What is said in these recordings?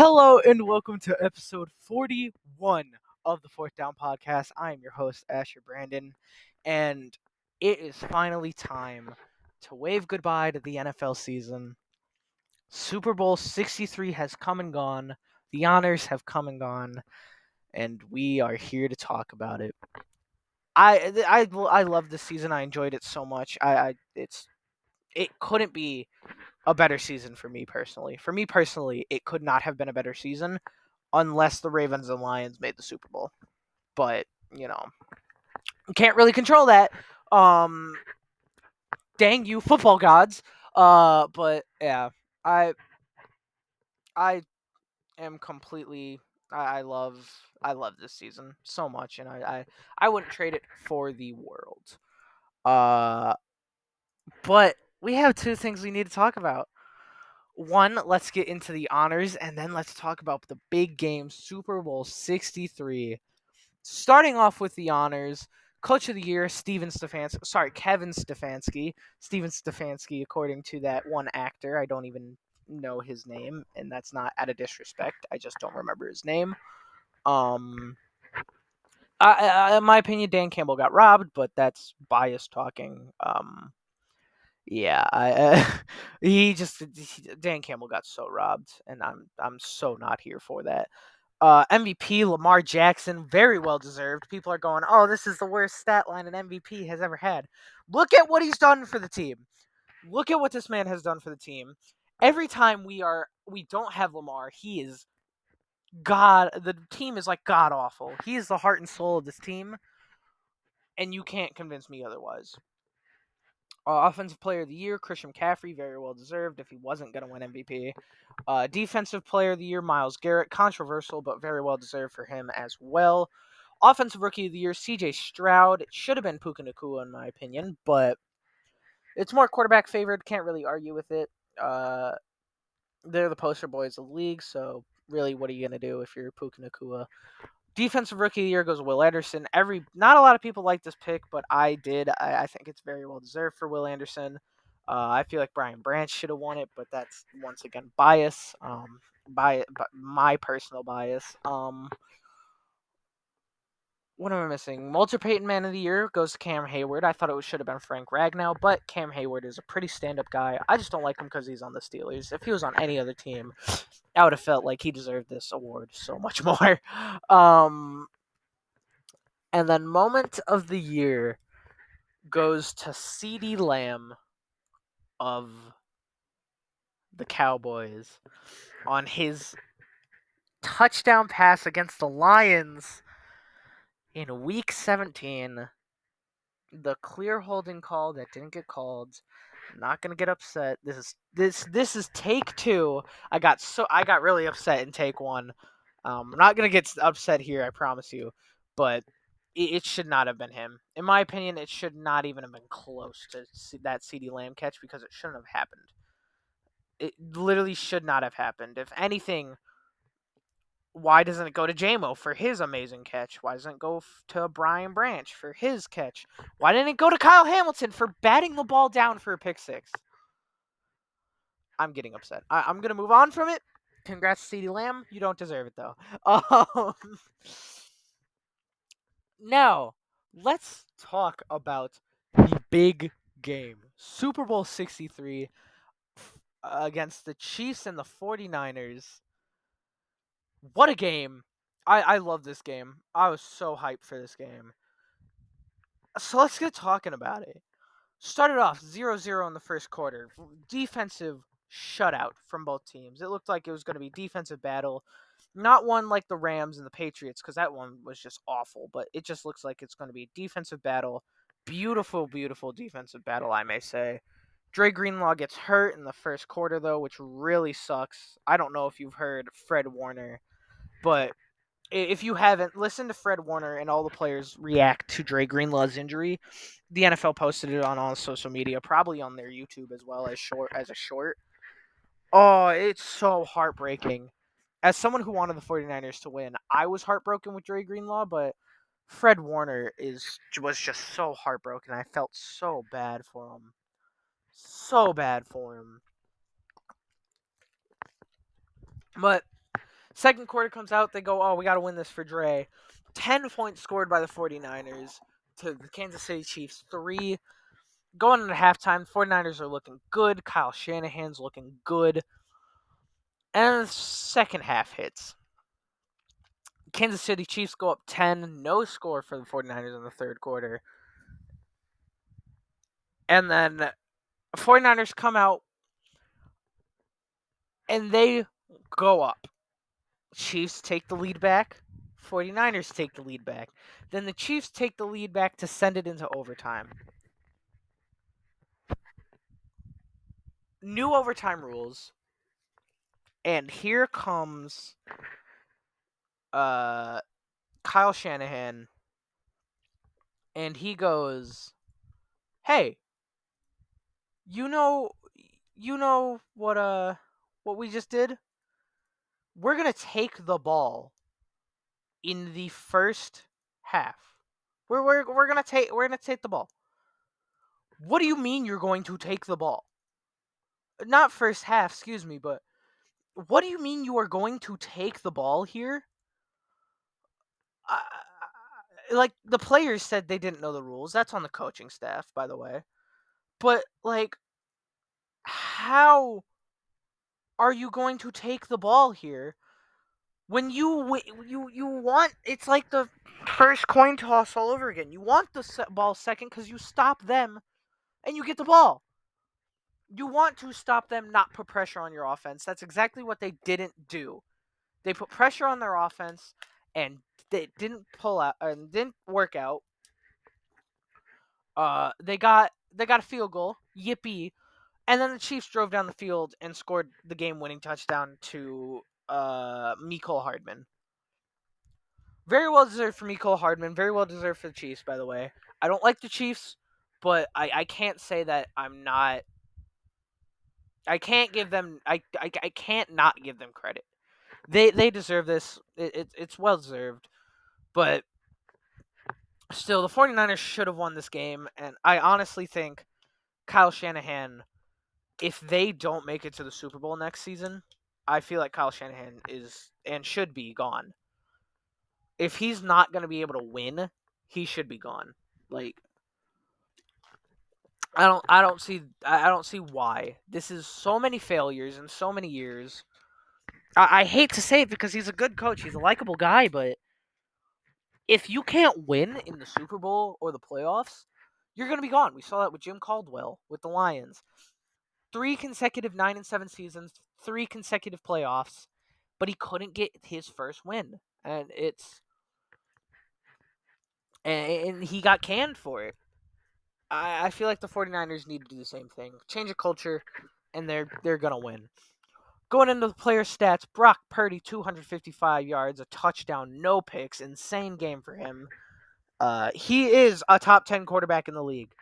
Hello and welcome to episode 41 of the Fourth Down Podcast. I am your host, Asher Brandon, and it is finally time to wave goodbye to the NFL season. Super Bowl 63 has come and gone, the honors have come and gone, and we are here to talk about it. I I, I love this season. I enjoyed it so much. I, I it's it couldn't be a better season for me personally. For me personally, it could not have been a better season unless the Ravens and Lions made the Super Bowl. But, you know, can't really control that. Um dang you football gods. Uh but yeah, I I am completely I, I love I love this season so much and I, I I wouldn't trade it for the world. Uh but we have two things we need to talk about. One, let's get into the honors, and then let's talk about the big game, Super Bowl 63. Starting off with the honors, Coach of the Year, Steven Stefanski. Sorry, Kevin Stefanski. Steven Stefanski, according to that one actor. I don't even know his name, and that's not out of disrespect. I just don't remember his name. Um, I, I, in my opinion, Dan Campbell got robbed, but that's bias talking. Um, yeah, I uh, he just he, Dan Campbell got so robbed, and I'm I'm so not here for that. Uh, MVP Lamar Jackson, very well deserved. People are going, "Oh, this is the worst stat line an MVP has ever had." Look at what he's done for the team. Look at what this man has done for the team. Every time we are we don't have Lamar, he is god. The team is like god awful. He is the heart and soul of this team, and you can't convince me otherwise. Uh, offensive player of the year, Christian McCaffrey, very well deserved if he wasn't going to win MVP. Uh, defensive player of the year, Myles Garrett, controversial but very well deserved for him as well. Offensive rookie of the year, CJ Stroud. It should have been Puka Nacua in my opinion, but it's more quarterback favored. Can't really argue with it. Uh, they're the poster boys of the league, so really, what are you going to do if you're Puka Nacua? Defensive rookie of the year goes Will Anderson. Every not a lot of people like this pick, but I did. I, I think it's very well deserved for Will Anderson. Uh, I feel like Brian Branch should have won it, but that's once again bias. Um, by my personal bias. Um, what am I missing? Walter Payton Man of the Year goes to Cam Heyward. I thought it should have been Frank Ragnow, but Cam Heyward is a pretty stand-up guy. I just don't like him because he's on the Steelers. If he was on any other team, I would have felt like he deserved this award so much more. Um, and then Moment of the Year goes to CeeDee Lamb of the Cowboys on his touchdown pass against the Lions in week 17 the clear holding call that didn't get called I'm not gonna get upset this is this this is take two i got so i got really upset in take one um, i'm not gonna get upset here i promise you but it, it, should not have been him. In my opinion it should not even have been close to that CeeDee Lamb catch because it shouldn't have happened. It literally should not have happened. If anything why doesn't it go to Jamo for his amazing catch? Why doesn't it go to Brian Branch for his catch? Why didn't it go to Kyle Hamilton for batting the ball down for a pick six? I'm getting upset. I- am gonna move on from it. Congrats, CeeDee Lamb. You don't deserve it though. Um, now let's talk about the big game, Super Bowl 63 against the Chiefs and the 49ers what a game. I, I love this game. I was so hyped for this game. So let's get talking about it. Started off 0 0 in the first quarter. Defensive shutout from both teams. It looked like it was going to be defensive battle. Not one like the Rams and the Patriots, because that one was just awful, but it just looks like it's going to be defensive battle. Beautiful, beautiful defensive battle, I may say. Dre Greenlaw gets hurt in the first quarter, though, which really sucks. I don't know if you've heard Fred Warner but if you haven't listened to Fred Warner and all the players react to Dre Greenlaw's injury, the NFL posted it on all social media, probably on their YouTube as well as short as a short. Oh, it's so heartbreaking. As someone who wanted the 49ers to win, I was heartbroken with Dre Greenlaw, but Fred Warner is was just so heartbroken. I felt so bad for him. So bad for him. But Second quarter comes out, they go, oh, we got to win this for Dre. 10 points scored by the 49ers to the Kansas City Chiefs. Three. Going into halftime, 49ers are looking good. Kyle Shanahan's looking good. And the second half hits. Kansas City Chiefs go up 10, no score for the 49ers in the third quarter. And then 49ers come out and they go up. Chiefs take the lead back. 49ers take the lead back. Then the Chiefs take the lead back to send it into overtime. New overtime rules. And here comes uh Kyle Shanahan and he goes, "Hey, you know you know what uh what we just did? We're going to take the ball in the first half. We're we're we're going to take we're going to take the ball. What do you mean you're going to take the ball? Not first half, excuse me, but what do you mean you are going to take the ball here? Uh, like the players said they didn't know the rules. That's on the coaching staff, by the way. But like how are you going to take the ball here when you you you want it's like the first coin toss all over again. You want the ball second cuz you stop them and you get the ball you want to stop them not put pressure on your offense. That's exactly what they didn't do. They put pressure on their offense and they didn't pull out and didn't work out. Uh, they got they got a field goal, yippee, and then the Chiefs drove down the field and scored the game-winning touchdown to uh Mecole Hardman. Very well deserved for Mecole Hardman. Very well deserved for the Chiefs, by the way. I don't like the Chiefs, but I, I can't say that I'm not I can't give them. I, I, I can't not give them credit. They they deserve this. It, it, it's well deserved. But still, the 49ers should have won this game. And I honestly think Kyle Shanahan, if they don't make it to the Super Bowl next season, I feel like Kyle Shanahan is and should be gone. If he's not going to be able to win, he should be gone. Like I don't I don't see I don't see why. This is so many failures in so many years. I, I hate to say it because he's a good coach. He's a likable guy, but if you can't win in the Super Bowl or the playoffs, you're gonna be gone. We saw that with Jim Caldwell with the Lions. Three consecutive nine and seven seasons, three consecutive playoffs, but he couldn't get his first win. And it's and he got canned for it. I, I feel like the 49ers need to do the same thing. Change of culture, and they're they're gonna win. Going into the player stats, Brock Purdy, 255 yards, a touchdown, no picks, insane game for him. Uh, he is a top 10 quarterback in the league.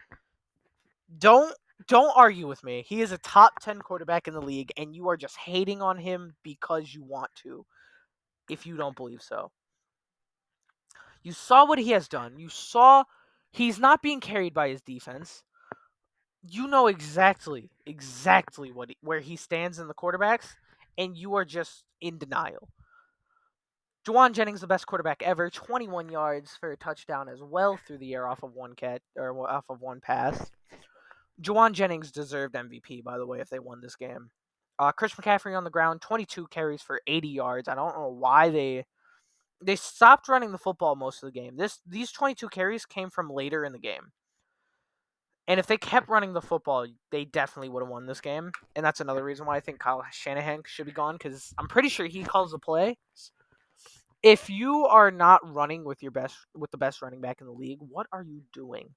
Don't don't argue with me. He is a top 10 quarterback in the league, and you are just hating on him because you want to. If you don't believe so, you saw what he has done. You saw He's not being carried by his defense. You know exactly, exactly what he, where he stands in the quarterbacks, and you are just in denial. Jauan Jennings, the best quarterback ever, 21 yards for a touchdown as well through the air off of one catch or off of one pass. Jauan Jennings deserved MVP, by the way, if they won this game. Uh, Chris McCaffrey on the ground, 22 carries for 80 yards. I don't know why they they stopped running the football most of the game. This these 22 carries came from later in the game. And if they kept running the football, they definitely would have won this game. And that's another reason why I think Kyle Shanahan should be gone because I'm pretty sure he calls the play. If you are not running with your best with the best running back in the league, what are you doing?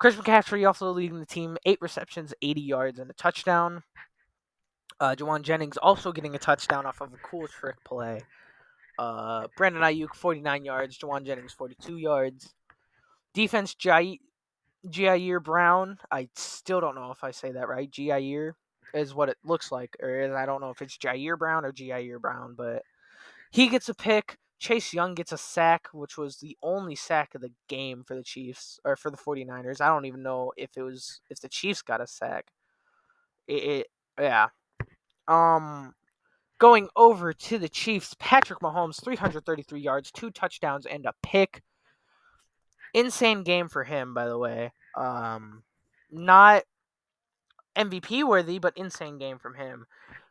Chris McCaffrey also leading the team, eight receptions, 80 yards, and a touchdown. Uh, Jauan Jennings also getting a touchdown off of a cool trick play. Uh, Brandon Aiyuk, 49 yards. Jauan Jennings, 42 yards. Defense, Jair Brown. I still don't know if I say that right. Jair is what it looks like. Or I don't know if it's Jair Brown or Jair Brown, but he gets a pick. Chase Young gets a sack, which was the only sack of the game for the Chiefs or for the 49ers. I don't even know if it was if the Chiefs got a sack. It, it yeah. Um Going over to the Chiefs, Patrick Mahomes, 333 yards, two touchdowns, and a pick. Insane game for him, by the way. Um, not MVP worthy, but insane game from him.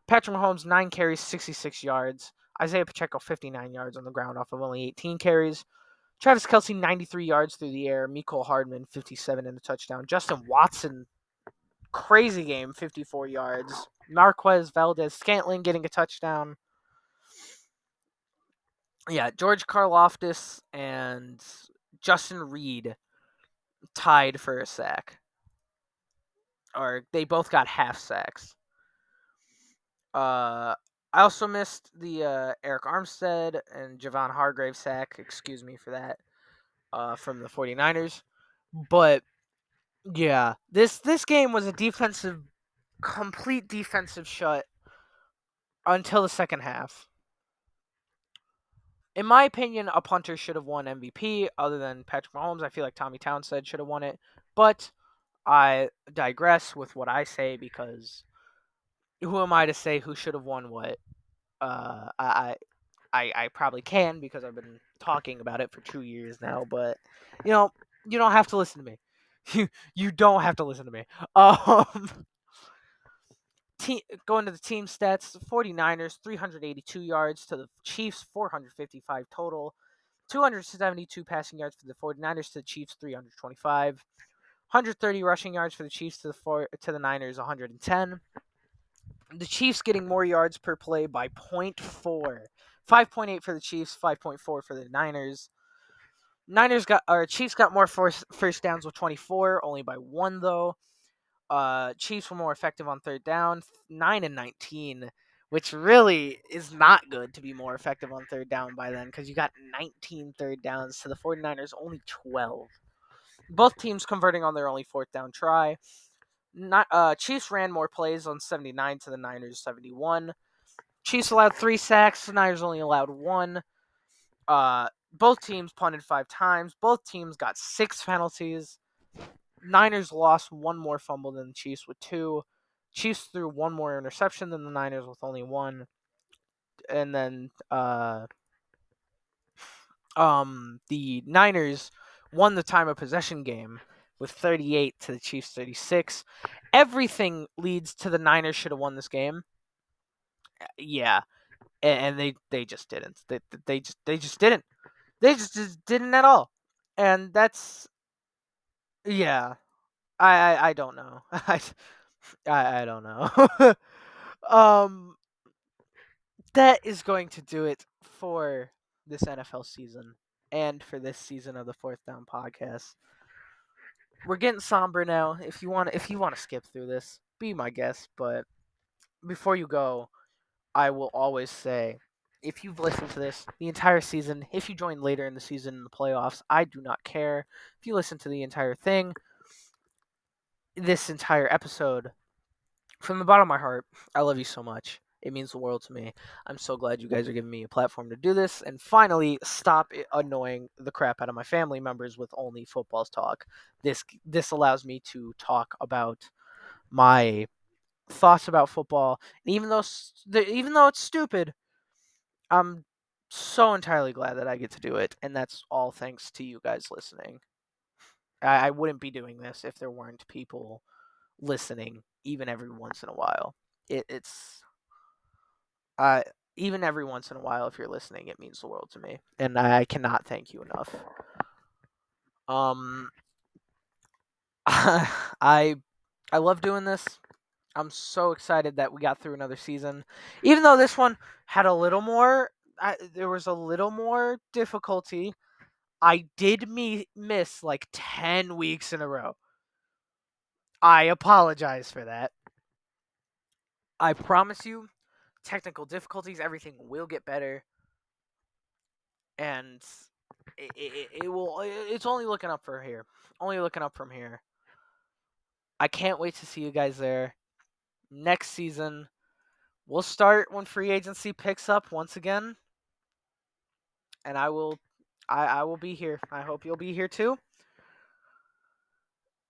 Patrick Mahomes, nine carries, 66 yards. Isaiah Pacheco, 59 yards on the ground off of only 18 carries. Travis Kelce, 93 yards through the air. Mecole Hardman, 57 in the touchdown. Justin Watson, crazy game, 54 yards. Marquez Valdes-Scantling getting a touchdown. Yeah, George Karlaftis and Justin Reid tied for a sack. Or they both got half sacks. Uh, I also missed the uh, Arik Armstead and Javon Hargrave sack. Excuse me for that. Uh, from the 49ers. But yeah, this this game was a defensive complete defensive shut until the second half. In my opinion, a punter should have won MVP other than Patrick Mahomes. I feel like Tommy Townsend should have won it, but I digress with what I say because who am I to say who should have won what? Uh, I, I, I probably can because I've been talking about it for two years now. But you know, you don't have to listen to me. You you don't have to listen to me. Um, team, going to the team stats: 49ers 382 yards to the Chiefs 455 total. 272 passing yards for the 49ers to the Chiefs 325. 130 rushing yards for the Chiefs to the four, to the Niners 110 the Chiefs getting more yards per play by 0.4. 5.8 for the Chiefs, 5.4 for the Niners. Niners got or Chiefs got more first first downs with 24, only by one though. Uh, Chiefs were more effective on third down, 9 and 19, which really is not good to be more effective on third down by then because you got 19 third downs to the 49ers, only 12. Both teams converting on their only fourth down try. Not uh, Chiefs ran more plays on 79 to the Niners 71. Chiefs allowed three sacks. Niners only allowed one. Uh, both teams punted five times. Both teams got six penalties. Niners lost one more fumble than the Chiefs with two. Chiefs threw one more interception than the Niners with only one. And then uh, um, the Niners won the time of possession game with 38 to the Chiefs 36. Everything leads to the Niners should have won this game. Yeah. And they they just didn't. They they just they just didn't. They just, just didn't at all. And that's yeah. I I, I don't know. I I, I don't know. um that is going to do it for this NFL season and for this season of the Fourth Down podcast we're getting somber now. If you want, if you want to skip through this, be my guest. But before you go, I will always say, if you've listened to this the entire season, if you join later in the season in the playoffs, I do not care. If you listen to the entire thing, this entire episode, from the bottom of my heart, I love you so much. It means the world to me. I'm so glad you guys are giving me a platform to do this and finally stop eh, annoying the crap out of my family members with only footballs talk. This this allows me to talk about my thoughts about football. And even though even though it's stupid, I'm so entirely glad that I get to do it, and that's all thanks to you guys listening. I, I wouldn't be doing this if there weren't people listening, even every once in a while. It, it's uh, even every once in a while, if you're listening, it means the world to me, and I cannot thank you enough. Um, I I love doing this. I'm so excited that we got through another season, even though this one had a little more. I, there was a little more difficulty. I did me miss like ten weeks in a row. I apologize for that. I promise you, technical difficulties, everything will get better, and it, it, it will. It's only looking up from here. Only looking up from here. I can't wait to see you guys there next season. We'll start when free agency picks up once again, and I will, I, I will be here. I hope you'll be here too.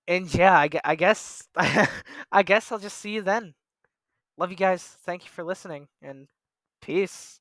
And yeah, I, I guess I guess I'll just see you then love you guys. Thank you for listening, and Peace.